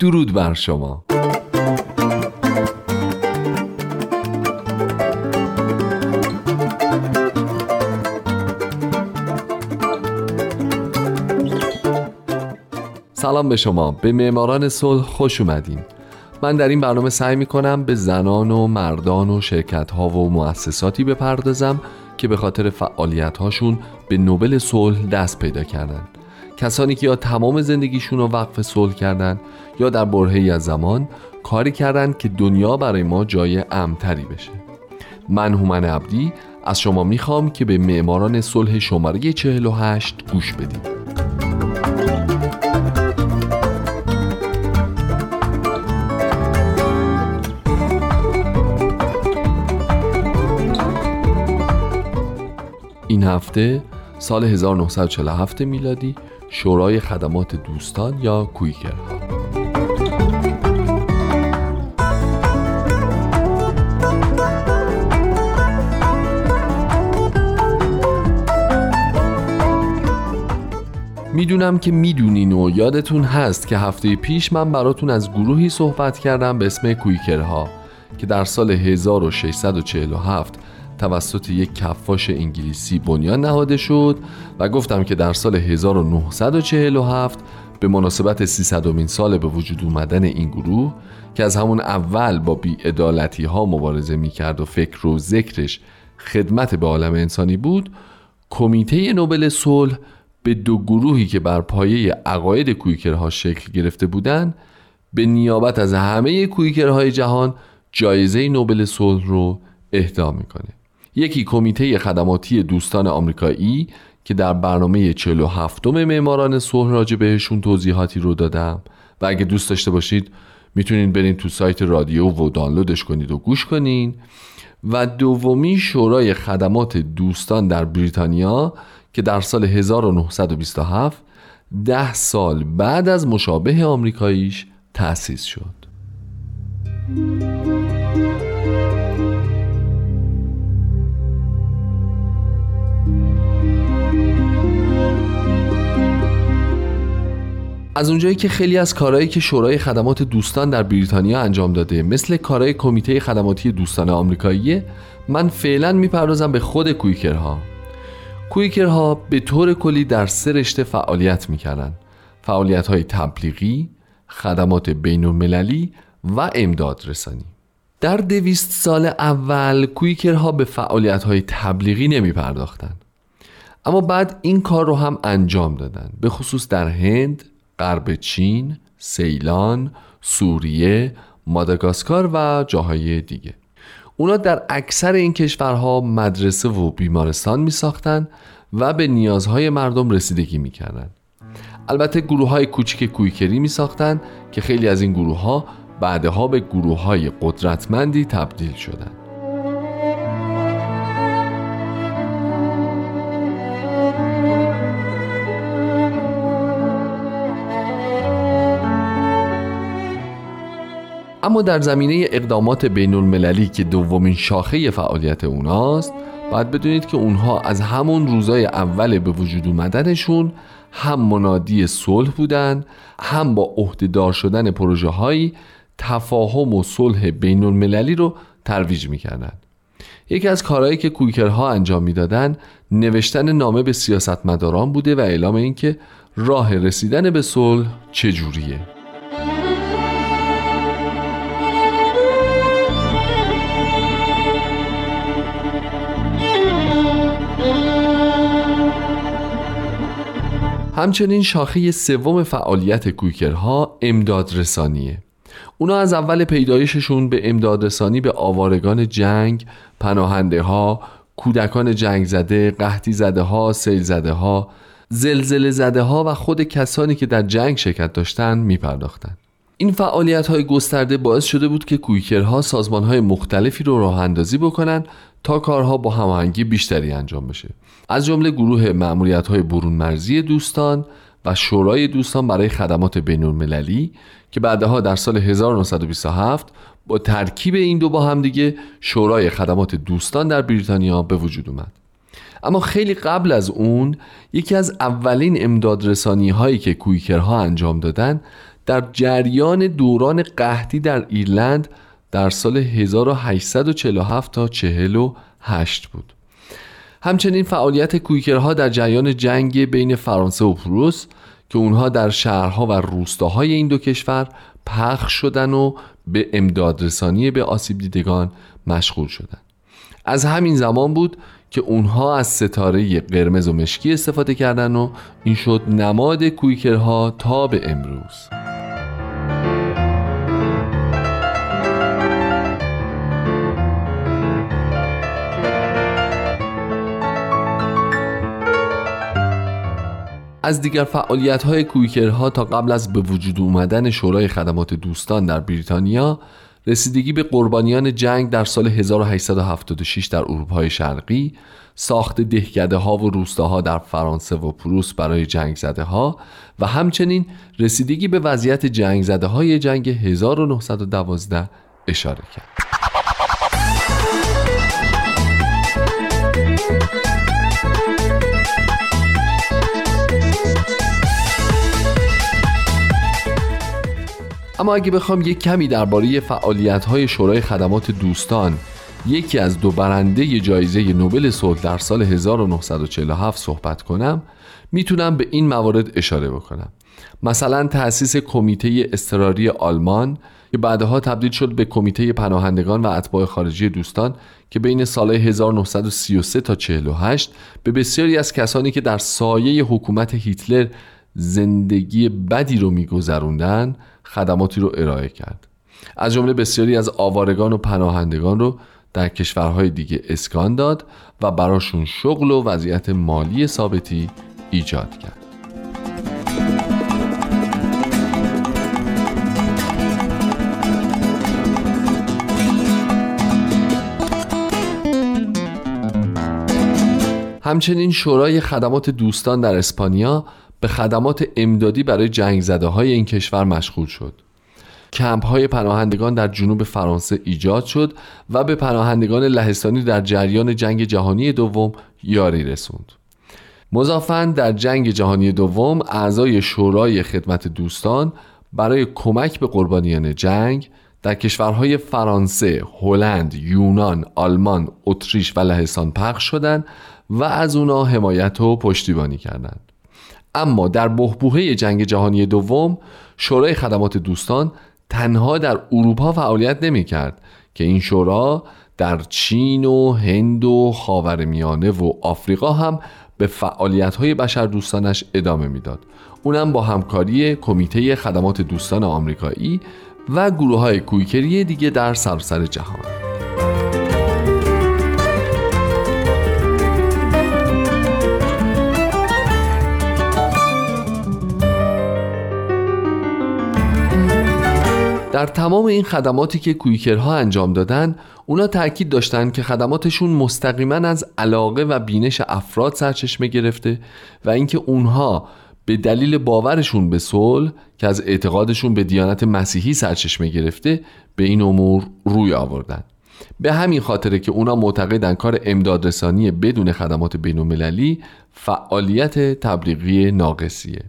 درود بر شما. سلام به شما. به معماران صلح خوش اومدین. من در این برنامه سعی می کنم به زنان و مردان و شرکت ها و مؤسساتی بپردازم که به خاطر فعالیت هاشون به نوبل صلح دست پیدا کردن. کسانی که یا تمام زندگیشون رو وقف صلح کردن یا در برهی از زمان کاری کردند که دنیا برای ما جای امتری بشه. من هومن عبدی از شما می‌خوام که به معماران صلح شماره 48 گوش بدید. این هفته سال 1947 میلادی شورای خدمات دوستان یا کویکرها. می‌دونم که می‌دونین و یادتون هست که هفته پیش من براتون از گروهی صحبت کردم به اسم کویکرها که در سال 1647 توسط یک کفاش انگلیسی بنیان نهاده شد و گفتم که در سال 1947 به مناسبت 300 سال به وجود اومدن این گروه که از همون اول با بیعدالتی ها مبارزه می‌کرد و فکر و ذکرش خدمت به عالم انسانی بود کمیته نوبل صلح به دو گروهی که بر پایه عقاید کویکرها شکل گرفته بودند به نیابت از همه کویکرهای جهان جایزه نوبل صلح رو اهدا می‌کنه. یکی کمیته خدماتی دوستان آمریکایی که در برنامه 47 معماران صلح راجع بهشون توضیحاتی رو دادم. و اگه دوست داشته باشید می‌تونین برین تو سایت رادیو و دانلودش کنید و گوش کنین. و دومی شورای خدمات دوستان در بریتانیا که در سال 1927 ده سال بعد از مشابه آمریکاییش تأسیس شد. از اونجایی که خیلی از کارهایی که شورای خدمات دوستان در بریتانیا انجام داده مثل کارهای کمیته خدماتی دوستان آمریکایی من فعلا می‌پردازم به خود کویکرها. کویکرها به طور کلی در سه رشته فعالیت می‌کردن. فعالیت های تبلیغی، خدمات بین و امداد رسانی. در دویست سال اول کویکرها به فعالیت های تبلیغی نمی پرداختن. اما بعد این کار رو هم انجام دادن. به خصوص در هند، غرب چین، سیلان، سوریه، ماداگاسکار و جاهای دیگه اونا در اکثر این کشورها مدرسه و بیمارستان می ساختن و به نیازهای مردم رسیدگی می کردن. البته گروه های کوچک کویکری می ساختن که خیلی از این گروه ها بعدها به گروه های قدرتمندی تبدیل شدند. اما در زمینه اقدامات بین المللی که دومین شاخه فعالیت اوناست باید بدونید که اونها از همون روزای اول به وجود اومدنشون هم منادی صلح بودن هم با عهدهدار شدن پروژه هایی تفاهم و صلح بین المللی رو ترویج می‌کردن. یکی از کارهایی که کویکرها انجام می‌دادن نوشتن نامه به سیاستمداران بوده و اعلام اینکه راه رسیدن به صلح چجوریه. همچنین شاخه سوم فعالیت کویکرها امداد رسانیه اونا از اول پیدایششون به امداد رسانی به آوارگان جنگ، پناهنده ها، کودکان جنگ زده، قحطی زده ها، سیل زده ها، زلزله زده ها و خود کسانی که در جنگ شرکت داشتن می پرداختن. این فعالیت های گسترده باعث شده بود که کویکرها سازمان های مختلفی رو راه اندازی بکنن تا کارها با هماهنگی بیشتری انجام بشه. از جمله گروه معمولیت های برون مرزی دوستان و شورای دوستان برای خدمات بین المللی که بعدها در سال 1927 با ترکیب این دو با هم دیگه شورای خدمات دوستان در بریتانیا به وجود اومد. اما خیلی قبل از اون یکی از اولین امدادرسانی هایی که کویکرها انجام دادن در جریان دوران قحطی در ایرلند در سال 1847 تا 48 بود همچنین فعالیت کویکرها در جریان جنگ بین فرانسه و پروس که اونها در شهرها و روستاهای این دو کشور پخش شدن و به امدادرسانی به آسیب دیدگان مشغول شدند. از همین زمان بود که اونها از ستاره قرمز و مشکی استفاده کردن و این شد نماد کویکرها تا به امروز از دیگر فعالیت های کویکرها تا قبل از به وجود اومدن شورای خدمات دوستان در بریتانیا رسیدگی به قربانیان جنگ در سال 1876 در اروپای شرقی ساخت دهکده ها و روستاها در فرانسه و پروس برای جنگ زده ها و همچنین رسیدگی به وضعیت جنگ زده های جنگ 1912 اشاره کرد. اما اگه بخوام یک کمی درباره فعالیت های شورای خدمات دوستان یکی از دو برنده جایزه نوبل صلح در سال 1947 صحبت کنم می‌تونم به این موارد اشاره بکنم. مثلا تأسیس کمیته اضطراری آلمان که بعدها تبدیل شد به کمیته پناهندگان و اتباع خارجی دوستان که بین سالهای 1933 تا 48 به بسیاری از کسانی که در سایه حکومت هیتلر زندگی بدی رو میگذروندن خدماتی رو ارائه کرد. از جمله بسیاری از آوارگان و پناهندگان رو در کشورهای دیگه اسکان داد و براشون شغل و وضعیت مالی ثابتی ایجاد کرد. همچنین شورای خدمات دوستان در اسپانیا به خدمات امدادی برای جنگ زده های این کشور مشغول شد کمپ های پناهندگان در جنوب فرانسه ایجاد شد و به پناهندگان لهستانی در جریان جنگ جهانی دوم یاری رسوند مضافاً در جنگ جهانی دوم اعضای شورای خدمت دوستان برای کمک به قربانیان جنگ در کشورهای فرانسه، هلند، یونان، آلمان، اتریش و لهستان پخش شدند و از اونا حمایت و پشتیبانی کردند. اما در بهبوهه جنگ جهانی دوم شورای خدمات دوستان تنها در اروپا فعالیت نمی کرد که این شورا در چین و هند و خاورمیانه و آفریقا هم به فعالیت های بشر دوستانش ادامه می‌داد. اونم با همکاری کمیته خدمات دوستان آمریکایی و گروه های کویکری دیگه در سراسر جهان در تمام این خدماتی که کویکرها انجام دادن اونا تاکید داشتن که خدماتشون مستقیما از علاقه و بینش افراد سرچشمه گرفته و اینکه اونها به دلیل باورشون به صلح که از اعتقادشون به دیانت مسیحی سرچشمه گرفته به این امور روی آوردن. به همین خاطره که اونا معتقدن کار امدادرسانی بدون خدمات بین فعالیت تبلیغی ناقصیه.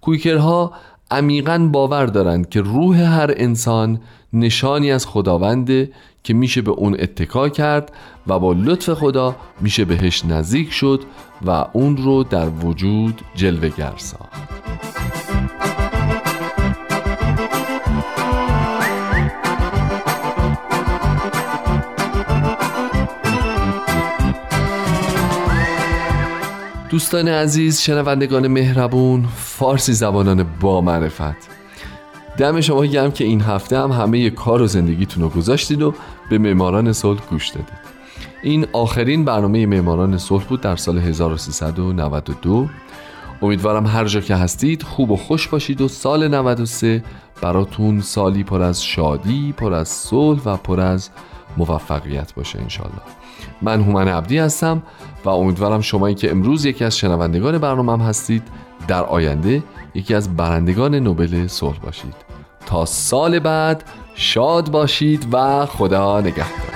کویکرها عمیقا باور دارند که روح هر انسان نشانی از خداونده که میشه به اون اتکا کرد و با لطف خدا میشه بهش نزدیک شد و اون رو در وجود جلوه ساخت. دوستان عزیز شنوندگان مهربون فارسی زبانان با معرفت. دم شما گرم که این هفته هم همه کار و زندگیتون رو گذاشتید و به معماران صلح گوش دادید این آخرین برنامه معماران صلح بود در سال 1392 امیدوارم هر جا که هستید خوب و خوش باشید و سال 93 براتون سالی پر از شادی پر از صلح و پر از موفقیت باشه انشالله. من هومن عبدی هستم و امیدوارم شمایی که امروز یکی از شنوندگان برنامه هستید در آینده یکی از برندگان نوبل صلح باشید. تا سال بعد شاد باشید و خدا نگهدار.